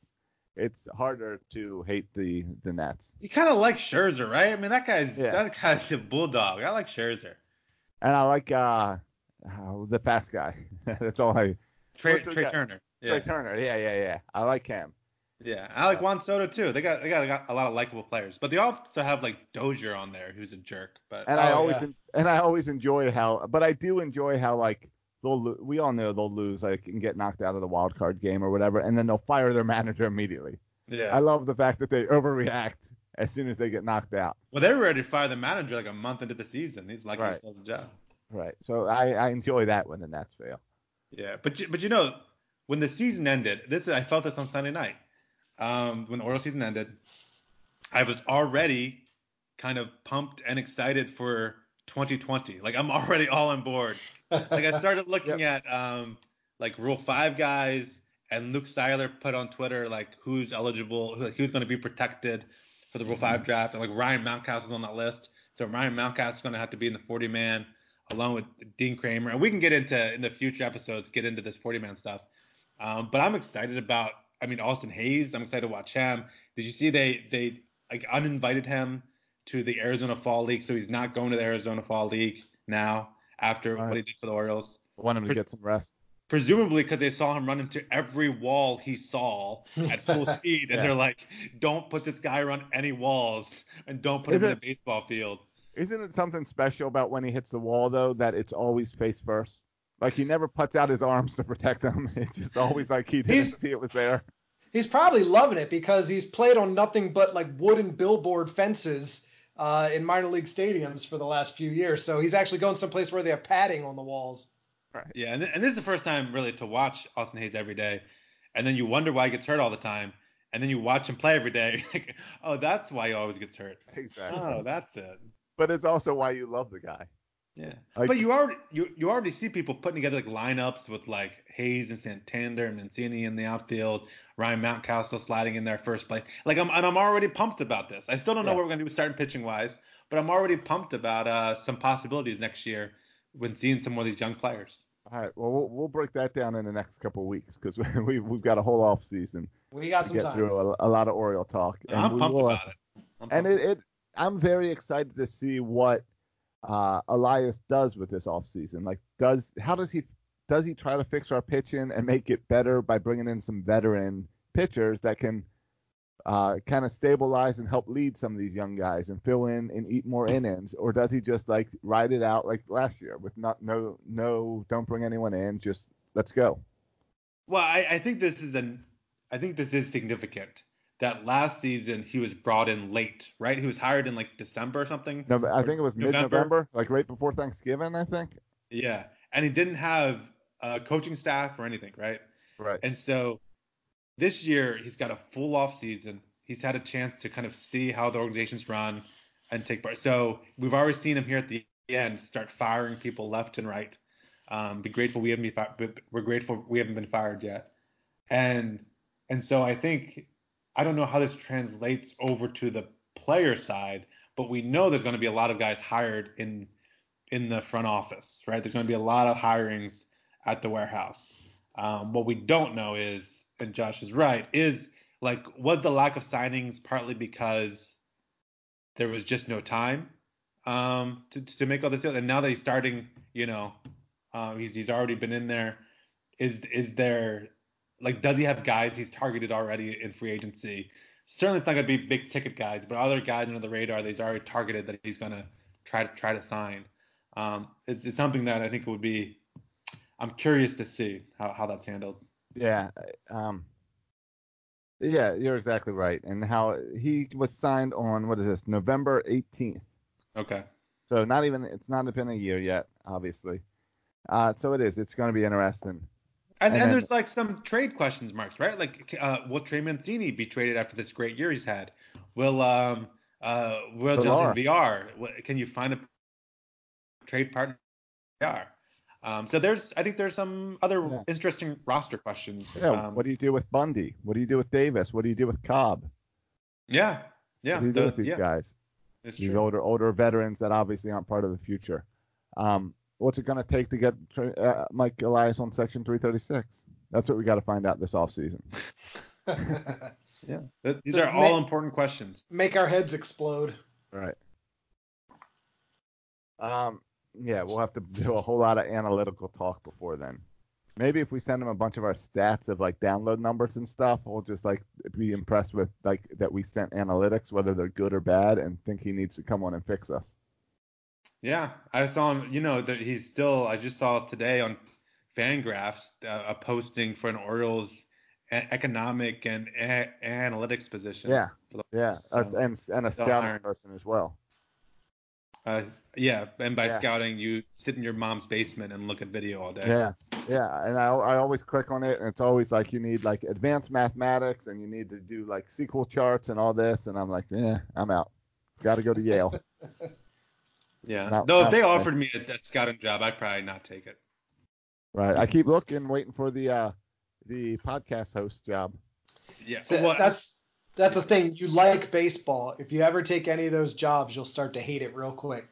it's harder to hate the the Nats. You kind of like Scherzer, right? I mean, that guy's Yeah. that guy's a bulldog. I like Scherzer. And I like uh oh, the fast guy. <laughs> That's all I. Trea, Trea? Turner. Yeah. Trea Turner. Yeah, yeah, yeah. I like him. Yeah, I like uh, Juan Soto too. They got they got, got a lot of likable players, but they also have like Dozier on there, who's a jerk. But And I Oh, always yeah. en- and I always enjoy how, but I do enjoy how like they'll lo- we all know they'll lose like and get knocked out of the wild card game or whatever, and then they'll fire their manager immediately. yeah, I love the fact that they overreact as soon as they get knocked out. well they were ready to fire the manager like a month into the season. He's lucky Right. he still has a job. Right. So I, I enjoy that when the Nats fail. Yeah, but you- but you know when the season ended, this I felt this on Sunday night. Um, when the Orioles season ended, I was already kind of pumped and excited for 2020. Like I'm already all on board. like I started <laughs> looking at um like Rule Five guys, and Luke Seiler put on Twitter like who's eligible, who, like, who's going to be protected for the Rule Five draft, and like Ryan Mountcastle is on that list. So Ryan Mountcastle is going to have to be in the 40 man along with Dean Kremer, and we can get into in the future episodes get into this 40 man stuff. Um, but I'm excited about. I mean Austin Hays. I'm excited to watch him. Did you see they they like uninvited him to the Arizona Fall League, so he's not going to the Arizona Fall League now after All what he did for the Orioles. I want him to Pres- get some rest. Presumably because they saw him run into every wall he saw at full <laughs> speed, and they're like, "Don't put this guy around any walls, and don't put Is him in the baseball field." Isn't it something special about when he hits the wall though that it's always face first? Like he never puts out his arms to protect them. <laughs> It's just always like he didn't He's- see it was there. He's probably loving it because he's played on nothing but like wooden billboard fences uh, in minor league stadiums for the last few years. So he's actually going someplace where they have padding on the walls. Right. Yeah, and, th- and this is the first time really to watch Austin Hays every day, and then you wonder why he gets hurt all the time, and then you watch him play every day. <laughs> Like, oh, that's why he always gets hurt. Exactly. Oh, that's it. But it's also why you love the guy. Yeah, Like- but you already you, you already see people putting together like lineups with like Hays and Santander and Mancini in the outfield, Ryan Mountcastle sliding in there first play. Like I'm and I'm already pumped about this. I still don't know Yeah. what we're gonna do starting pitching wise, but I'm already pumped about uh, some possibilities next year when seeing some more of these young players. All right. Well, we'll, we'll break that down in the next couple of weeks because <laughs> we we've got a whole off season We got to some get time. through a, a lot of Oriole talk. I'm we pumped will, about it. I'm and it, it I'm very excited to see what uh, Elias does with this offseason. Like, does how does he does he try to fix our pitching and make it better by bringing in some veteran pitchers that can uh, kind of stabilize and help lead some of these young guys and fill in and eat more innings, or does he just like ride it out like last year with not no no don't bring anyone in, just let's go. Well, I, I think this is an I think this is significant. That last season he was brought in late, right? He was hired in like December or something. No, I think it was November? mid-November, like right before Thanksgiving, I think. Yeah, and he didn't have a coaching staff or anything, right? Right. And so this year he's got a full off season. He's had a chance to kind of see how the organization's run and take part. So we've already seen him here at the end start firing people left and right. Um, be grateful we haven't been fi- but we're grateful we haven't been fired yet. And and so I think I don't know how this translates over to the player side, but we know there's going to be a lot of guys hired in in the front office, right? There's going to be a lot of hirings at the warehouse. Um, what we don't know is, and Josh is right, is like was the lack of signings partly because there was just no time, um, to to make all this deals, and now that he's starting, you know, um, he's he's already been in there. Is is there like does he have guys he's targeted already in free agency? Certainly, it's not gonna be big ticket guys, but other guys under the radar that he's already targeted that he's gonna try to try to sign. Um, it's, it's something that I think would be. I'm curious to see how, how that's handled. Yeah. Um, yeah, you're exactly right. And how he was signed on what is this November 18th. Okay. So not even it's not been a year yet, obviously. Uh, so it is. It's going to be interesting. And, And there's like some trade questions marks, right? Like, uh, will Trey Mancini be traded after this great year he's had? Will um uh Will. Jonathan Villar? Can you find a trade partner? Villar? Um, so there's I think there's some other Yeah. interesting roster questions. Yeah. Um, what do you do with Bundy? What do you do with Davis? What do you do with Cobb? yeah, yeah, what do you do with these yeah, guys? it's These true. older older veterans that obviously aren't part of the future. Um, what's it going to take to get uh, Mike Elias on Section 336? That's what we got to find out this offseason. <laughs> Yeah, these So are all ma- important questions. Make our heads explode. Right. Um, yeah, we'll have to do a whole lot of analytical talk before then. Maybe if we send him a bunch of our stats of like download numbers and stuff, we'll just like be impressed with like that we sent analytics, whether they're good or bad, and think he needs to come on and fix us. Yeah, I saw him. You know that he's still. I just saw today on Fangraphs uh, a posting for an Orioles economic and a- analytics position. Yeah, yeah, so, and and a scouting hiring. person as well. uh, yeah, and by Yeah. scouting, you sit in your mom's basement and look at video all day. Yeah, yeah, and I, I always click on it, and it's always like you need like advanced mathematics, and you need to do like SQL charts and all this, and I'm like, yeah, I'm out. Got to go to Yale. <laughs> Yeah. Not- Though if they offered me a, a scouting job, I'd probably not take it. Right. I keep looking, waiting for the uh the podcast host job. Yeah. So well, that's that's the thing. You like baseball. If you ever take any of those jobs, you'll start to hate it real quick.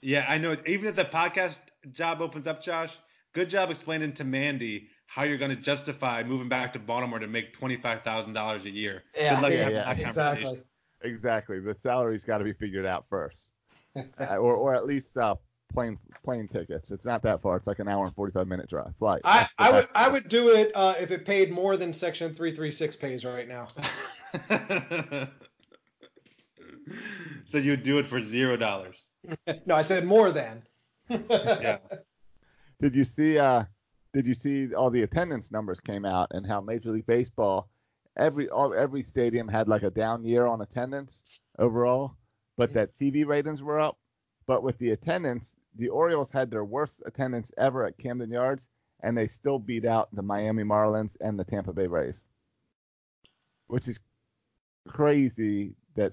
Yeah, I know. Even if the podcast job opens up, Josh, good job explaining to Mandy how you're going to justify moving back to Baltimore to make twenty-five thousand dollars a year. Yeah, good luck yeah, yeah, that exactly. Exactly. The salary's got to be figured out first, <laughs> or or at least uh plane plane tickets. It's not that far. It's like an hour and 45 minute drive flight. I, <laughs> I would. I would do it uh, if it paid more than Section 336 pays right now. <laughs> so you'd do it for zero dollars. no, I said more than. Yeah. Did you see uh did you see all the attendance numbers came out and how Major League Baseball every all, every stadium had like a down year on attendance overall, but that TV ratings were up. But with the attendance, the Orioles had their worst attendance ever at Camden Yards, and they still beat out the Miami Marlins and the Tampa Bay Rays, which is crazy that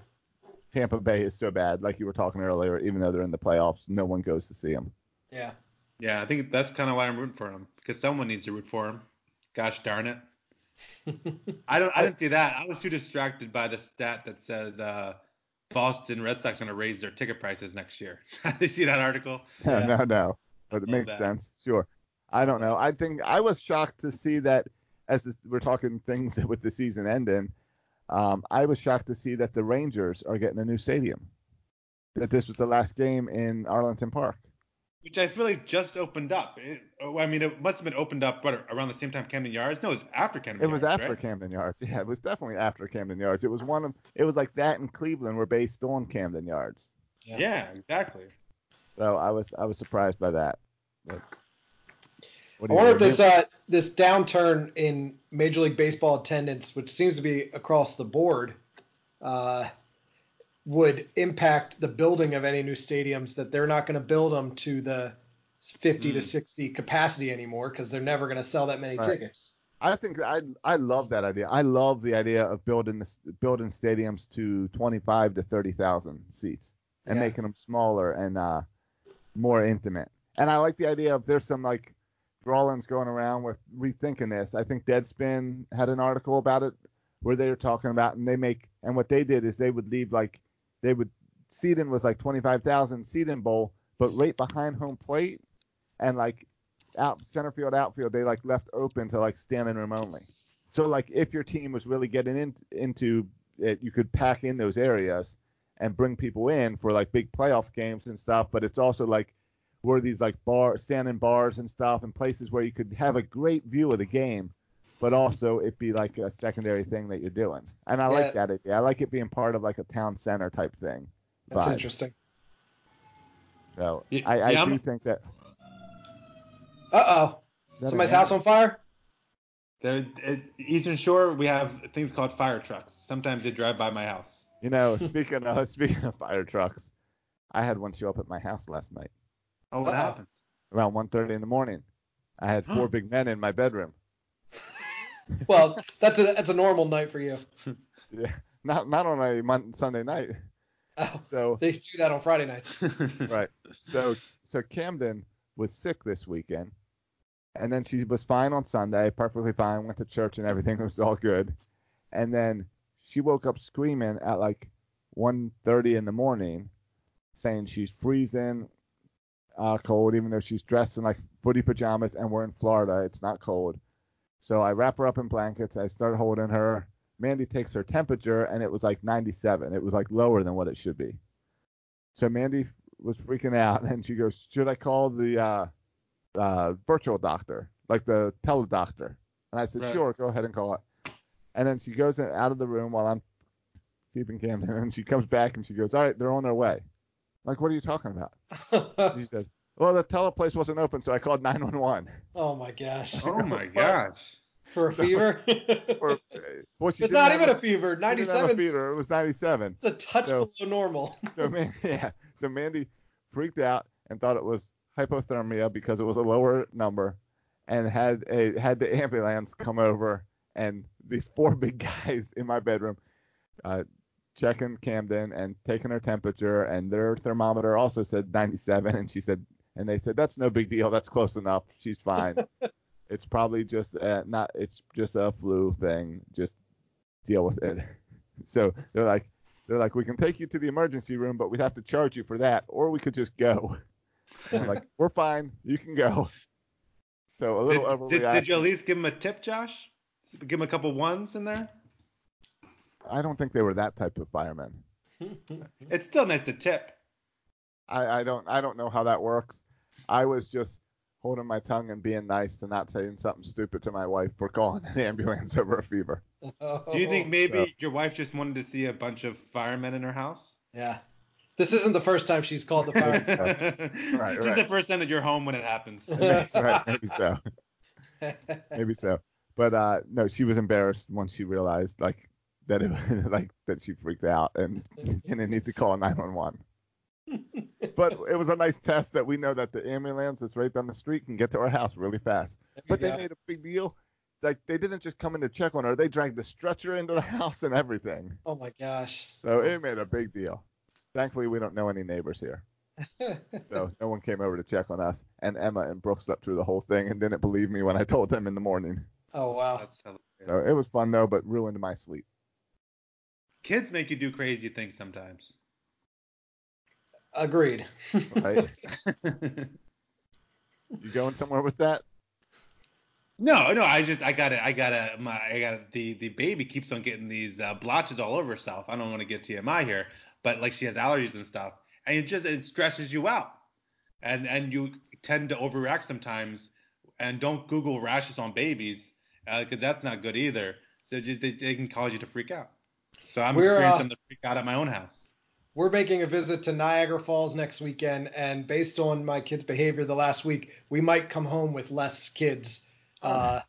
Tampa Bay is so bad. Like you were talking earlier, even though they're in the playoffs, no one goes to see them. Yeah. Yeah, I think that's kind of why I'm rooting for him because someone needs to root for him. Gosh darn it. <laughs> I don't. I didn't see that. I was too distracted by the stat that says uh, Boston Red Sox going to raise their ticket prices next year. <laughs> Did you see that article? <laughs> No, Yeah. no, no. But it makes that. sense. Sure. I don't know. I think I was shocked to see that as we're talking things <laughs> with the season ending. Um, I was shocked to see that the Rangers are getting a new stadium. That this was the last game in Arlington Park. Which I feel like just opened up. It, oh, I mean, it must have been opened up what, around the same time Camden Yards. No, it was after Camden Yards. It was after right? Camden Yards. <laughs> Yeah, it was definitely after Camden Yards. It was one of. It was like that in Cleveland were based on Camden Yards. Yeah. Yeah, exactly. So I was I was surprised by that. But what I do you wonder if this uh, this downturn in Major League Baseball attendance, which seems to be across the board, uh, would impact the building of any new stadiums. That they're not going to build them to the 50 to Mm. 60 capacity anymore because they're never going to sell that many Right. tickets. I think I I love that idea. I love the idea of building this, building stadiums to 25 to 30,000 seats and Yeah. making them smaller and uh, more intimate. And I like the idea of there's some like drawings going around with rethinking this. I think Deadspin had an article about it where they were talking about and they make and what they did is they would leave like they would seating was like 25,000 seating bowl, but right behind home plate and like out center field outfield they like left open to like standing room only. So like if your team was really getting in, into it, you could pack in those areas and bring people in for like big playoff games and stuff. But it's also like where these like bar standing bars and stuff and places where you could have a great view of the game, but also it be like a secondary thing that you're doing. And I like that idea. I like it being part of like a town center type thing. That's vibe. interesting. So Y- I, I yeah, do I'm- think that. Uh oh. Somebody's house on fire? There, at Eastern Shore, we have things called fire trucks. Sometimes they drive by my house. You know, <laughs> speaking of speaking of fire trucks, I had one show up at my house last night Oh, what Uh-oh. happened? around 1:30 in the morning. I had four big men in my bedroom. Well, that's a that's a normal night for you. <laughs> Yeah, not not on a Sunday night. Oh, So they do that on Friday nights. <laughs> right. So so Camden was sick this weekend, and then she was fine on Sunday, perfectly fine, went to church and everything <laughs> was all good, and then she woke up screaming at like 1:30 in the morning, saying she's freezing, uh, cold, even though she's dressed in like footy pajamas and we're in Florida, it's not cold. So I wrap her up in blankets. I start holding her. Mandy takes her temperature, and it was like 97. It was like lower than what it should be. So Mandy was freaking out, and she goes, "Should I call the uh, uh, virtual doctor, like the teledoctor?" And I said, Right. "Sure, go ahead and call it." And then she goes in, out of the room while I'm keeping Camden, <laughs> and she comes back and she goes, "All right, they're on their way." I'm like, what are you talking about? <laughs> She said, "Well, the teleplace wasn't open, so I called 911." oh my gosh. oh my <laughs> gosh. For a fever? <laughs> Or, well, <laughs> it's didn't even a fever. she didn't have a 97 fever. It was 97. It's a touch So- below normal. So man, yeah. So Mandy freaked out and thought it was hypothermia because it was a lower number, and had a had the ambulance come over and these four big guys in my bedroom, uh, checking Camden and taking her temperature, and their thermometer also said 97, and she said, and they said that's no big deal, that's close enough, she's fine. <laughs> it's probably just uh, not, it's just a flu thing, just deal with it. <laughs> So they're like, they're like, we can take you to the emergency room, but we'd have to charge you for that, or we could just go. And <laughs> I'm like, we're fine, you can go. So a Did, little did, overreaction. did you at least give him a tip, Josh? Give him a couple ones in there? I don't think they were that type of firemen. It's still nice to tip. I, I don't I don't know how that works. I was just holding my tongue and being nice and not saying something stupid to my wife for calling the <laughs> ambulance over a fever. Do you think Oh, maybe so- your wife just wanted to see a bunch of firemen in her house? Yeah. This isn't the first time she's called the <laughs> fire. Right, right. Just right. the first time that you're home when it happens. <laughs> right, maybe so. Maybe so. But uh no, she was embarrassed once she realized like that it like that she freaked out and didn't need to call 911. But it was a nice test that we know that the ambulance that's right down the street can get to our house really fast. But they Yeah. made a big deal. Like they didn't just come in to check on her; they dragged the stretcher into the <laughs> house and everything. Oh my gosh. So it made a big deal. Thankfully, we don't know any neighbors here, <laughs> so no one came over to check on us. And Emma and Brooke slept through the whole thing and didn't believe me when I told them in the morning. oh wow. That's. So it was fun though, but ruined my sleep. Kids make you do crazy things sometimes. Agreed. Right? <laughs> you going somewhere with that? No, no, I just I gotta I gotta my I gotta the the baby keeps on getting these uh, blotches all over herself. I don't want to get TMI here, but like she has allergies and stuff, and it just it stresses you out, and and you tend to overreact sometimes, and don't Google rashes on babies because that's not good either. So just they, they can cause you to freak out. So I'm We're, uh, experiencing the freak out at my own house. We're making a visit to Niagara Falls next weekend, and based on my kids' behavior the last week, we might come home with less kids. Uh,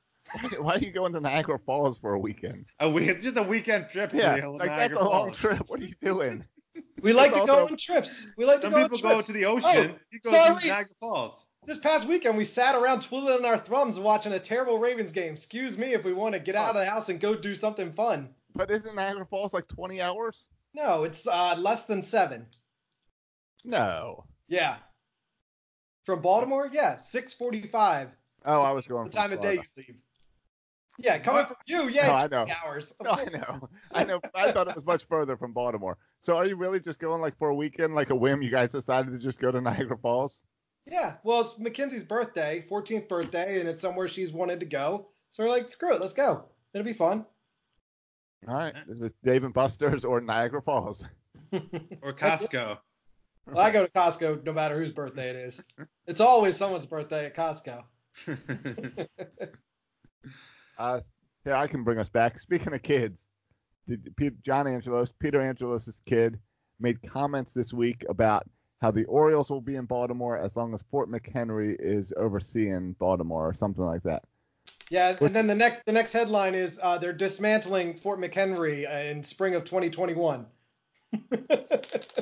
Why are you going to Niagara Falls for a weekend? A week, it's just a weekend trip. to Yeah, the like Niagara that's a long trip. What are you doing? <laughs> we like to It's go on trips. We like to go on trips. Some people go to the ocean. Oh, you go sorry. to Niagara Falls. This past weekend, we sat around twiddling our thumbs watching a terrible Ravens game. Excuse me if we want to get out of the house and go do something fun. But isn't Niagara Falls like 20 hours? No, it's uh, less than seven. No. Yeah. From Baltimore, yeah, 6:45. Oh, I was going. The time of day you leave. Yeah, coming What? from you, yeah, No, I know. hours. <laughs> No, I know. I know. I thought it was much further from Baltimore. So are you really just going like for a weekend, like a whim? You guys decided to just go to <laughs> Niagara Falls? Yeah, well, it's Mackenzie's birthday, 14th birthday, and it's somewhere she's wanted to go. So we're like, screw it, let's go. It'll be fun. All right. Is it Dave and Buster's or Niagara Falls? <laughs> or Costco. Well, I go to Costco no matter whose birthday it is. <laughs> It's always someone's birthday at Costco. <laughs> Uh, here I can bring us back. Speaking of kids, did, Pe- John Angelos, Peter Angelos' kid, made comments this week about how the Orioles will be in Baltimore as long as Fort McHenry is overseeing Baltimore or something like that. Yeah, and then the next the next headline is uh, they're dismantling Fort McHenry uh, in spring of 2021. <laughs>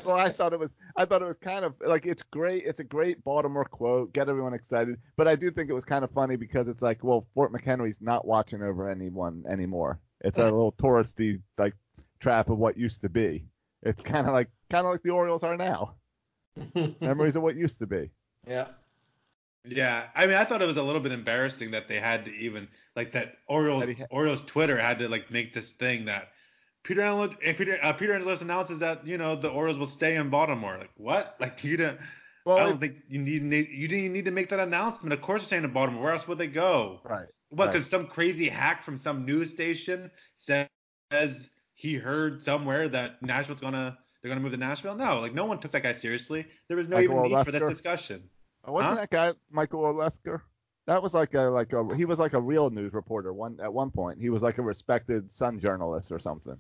well, I thought it was I thought it was kind of like it's great. It's a great Baltimore quote, get everyone excited. But I do think it was kind of funny because it's like, well, Fort McHenry's not watching over anyone anymore. It's a little touristy like trap of what used to be. It's kind of like kind of like the Orioles are now. <laughs> Memories of what used to be. yeah. Yeah, I mean, I thought it was a little bit embarrassing that they had to even like that Orioles That he ha- Orioles Twitter had to like make this thing that Peter Angelo, eh, Peter uh, Peter Angelos announces that you know the Orioles will stay in Baltimore. Like what? <laughs> Like you don't. Well, I don't it- think you need you didn't need to make that announcement. Of course, they're staying in Baltimore. Where else would they go? Right. What? right. Because some crazy hack from some news station says he heard somewhere that Nashville's gonna they're gonna move to Nashville. No, like no one took that guy seriously. There was no Michael even need for this discussion. Oh, Wasn't Huh? that guy Michael Olesker? That was like a like a he was like a real news reporter one at one point. He was like a respected Sun journalist or something.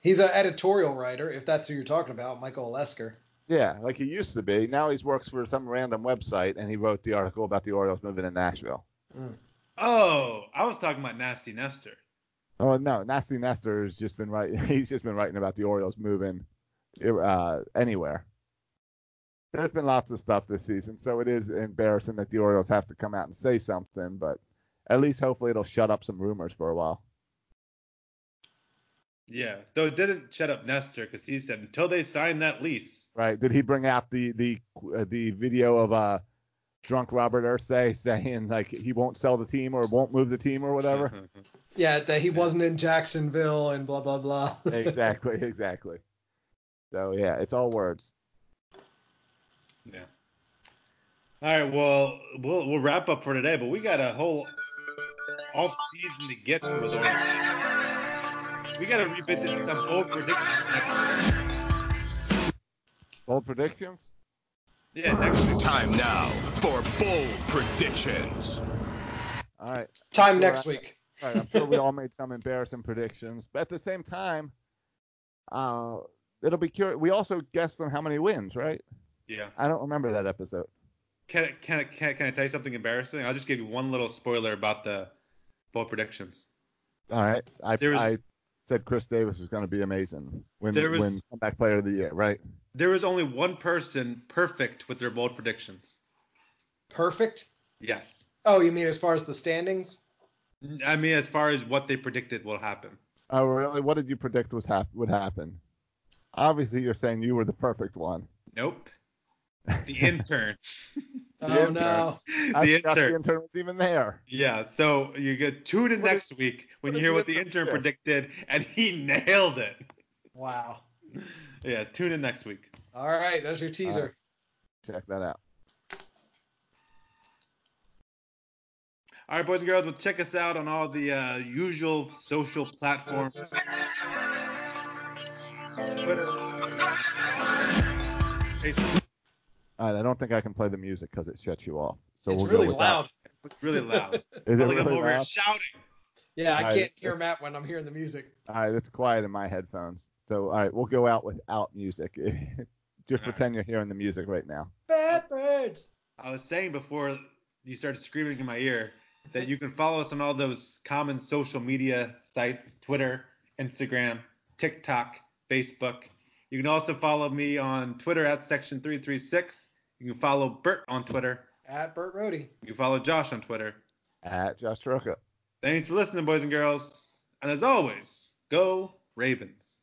He's an editorial writer, if that's who you're talking about, Michael Olesker. Yeah, like he used to be. Now he works for some random website and he wrote the article about the Orioles moving to Nashville. Oh, I was talking about Nasty Nestor. Oh no, Nasty Nestor has just been writing. <laughs> He's just been writing about the Orioles moving uh, anywhere. There's been lots of stuff this season, so it is embarrassing that the Orioles have to come out and say something. But at least hopefully it'll shut up some rumors for a while. Yeah, though it didn't shut up Nestor because he said until they sign that lease. Right? Did he bring out the the uh, the video of uh drunk Robert Irsay <laughs> saying like he won't sell the team or won't move the team or whatever? <laughs> Yeah, that he wasn't in Jacksonville and blah blah blah. <laughs> exactly, exactly. So yeah, it's all words. Yeah. All right, well, we'll we'll wrap up for today, but we got a whole off season to get through. Lord. We got to revisit some bold predictions next week. Bold predictions. Yeah, next week. Time now for bold predictions. All right. Time Sure, next I- week. <laughs> All right, I'm sure we all made some embarrassing predictions, but at the same time, uh, it'll be curious. We also guessed on how many wins, right? Yeah. I don't remember that episode. Can I, can I, can I, can I tell you something embarrassing? I'll just give you one little spoiler about the bold predictions. All right, I, There was- I said Chris Davis is going to be amazing when There was- when comeback player of the year, right? There was only one person perfect with their bold predictions. Perfect. Yes. Oh, you mean as far as the standings? I mean, as far as what they predicted will happen. Oh, really? What did you predict was hap- would happen? Obviously, you're saying you were the perfect one. Nope. The intern. <laughs> Oh intern. no. The forgot the intern. intern was even there. Yeah, so you get tune in What next week when you hear what the intern intern predicted, and he nailed it. Wow. Yeah, tune in next week. All right, that's your teaser. Check that out. All right, boys and girls, well, check us out on all the uh, usual social platforms. Twitter, Facebook. All right, I don't think I can play the music because it shuts you off. So it's we'll really go with loud. It's really <laughs> loud. That. Is it Like I'm really over here loud? shouting. Yeah, I All right, can't it's- hear Matt when I'm hearing the music. All right, it's quiet in my headphones. So, all right, we'll go out without music. <laughs> Just All right. pretend you're hearing the music right now. Bad birds. I was saying before you started screaming in my ear that you can follow us on all those common social media sites Twitter, Instagram, TikTok, Facebook. You can also follow me on Twitter at Section336. You can follow Bert on Twitter. At Burt Rohde. You can follow Josh on Twitter. At Josh Troca. Thanks for listening, boys and girls. And as always, go Ravens.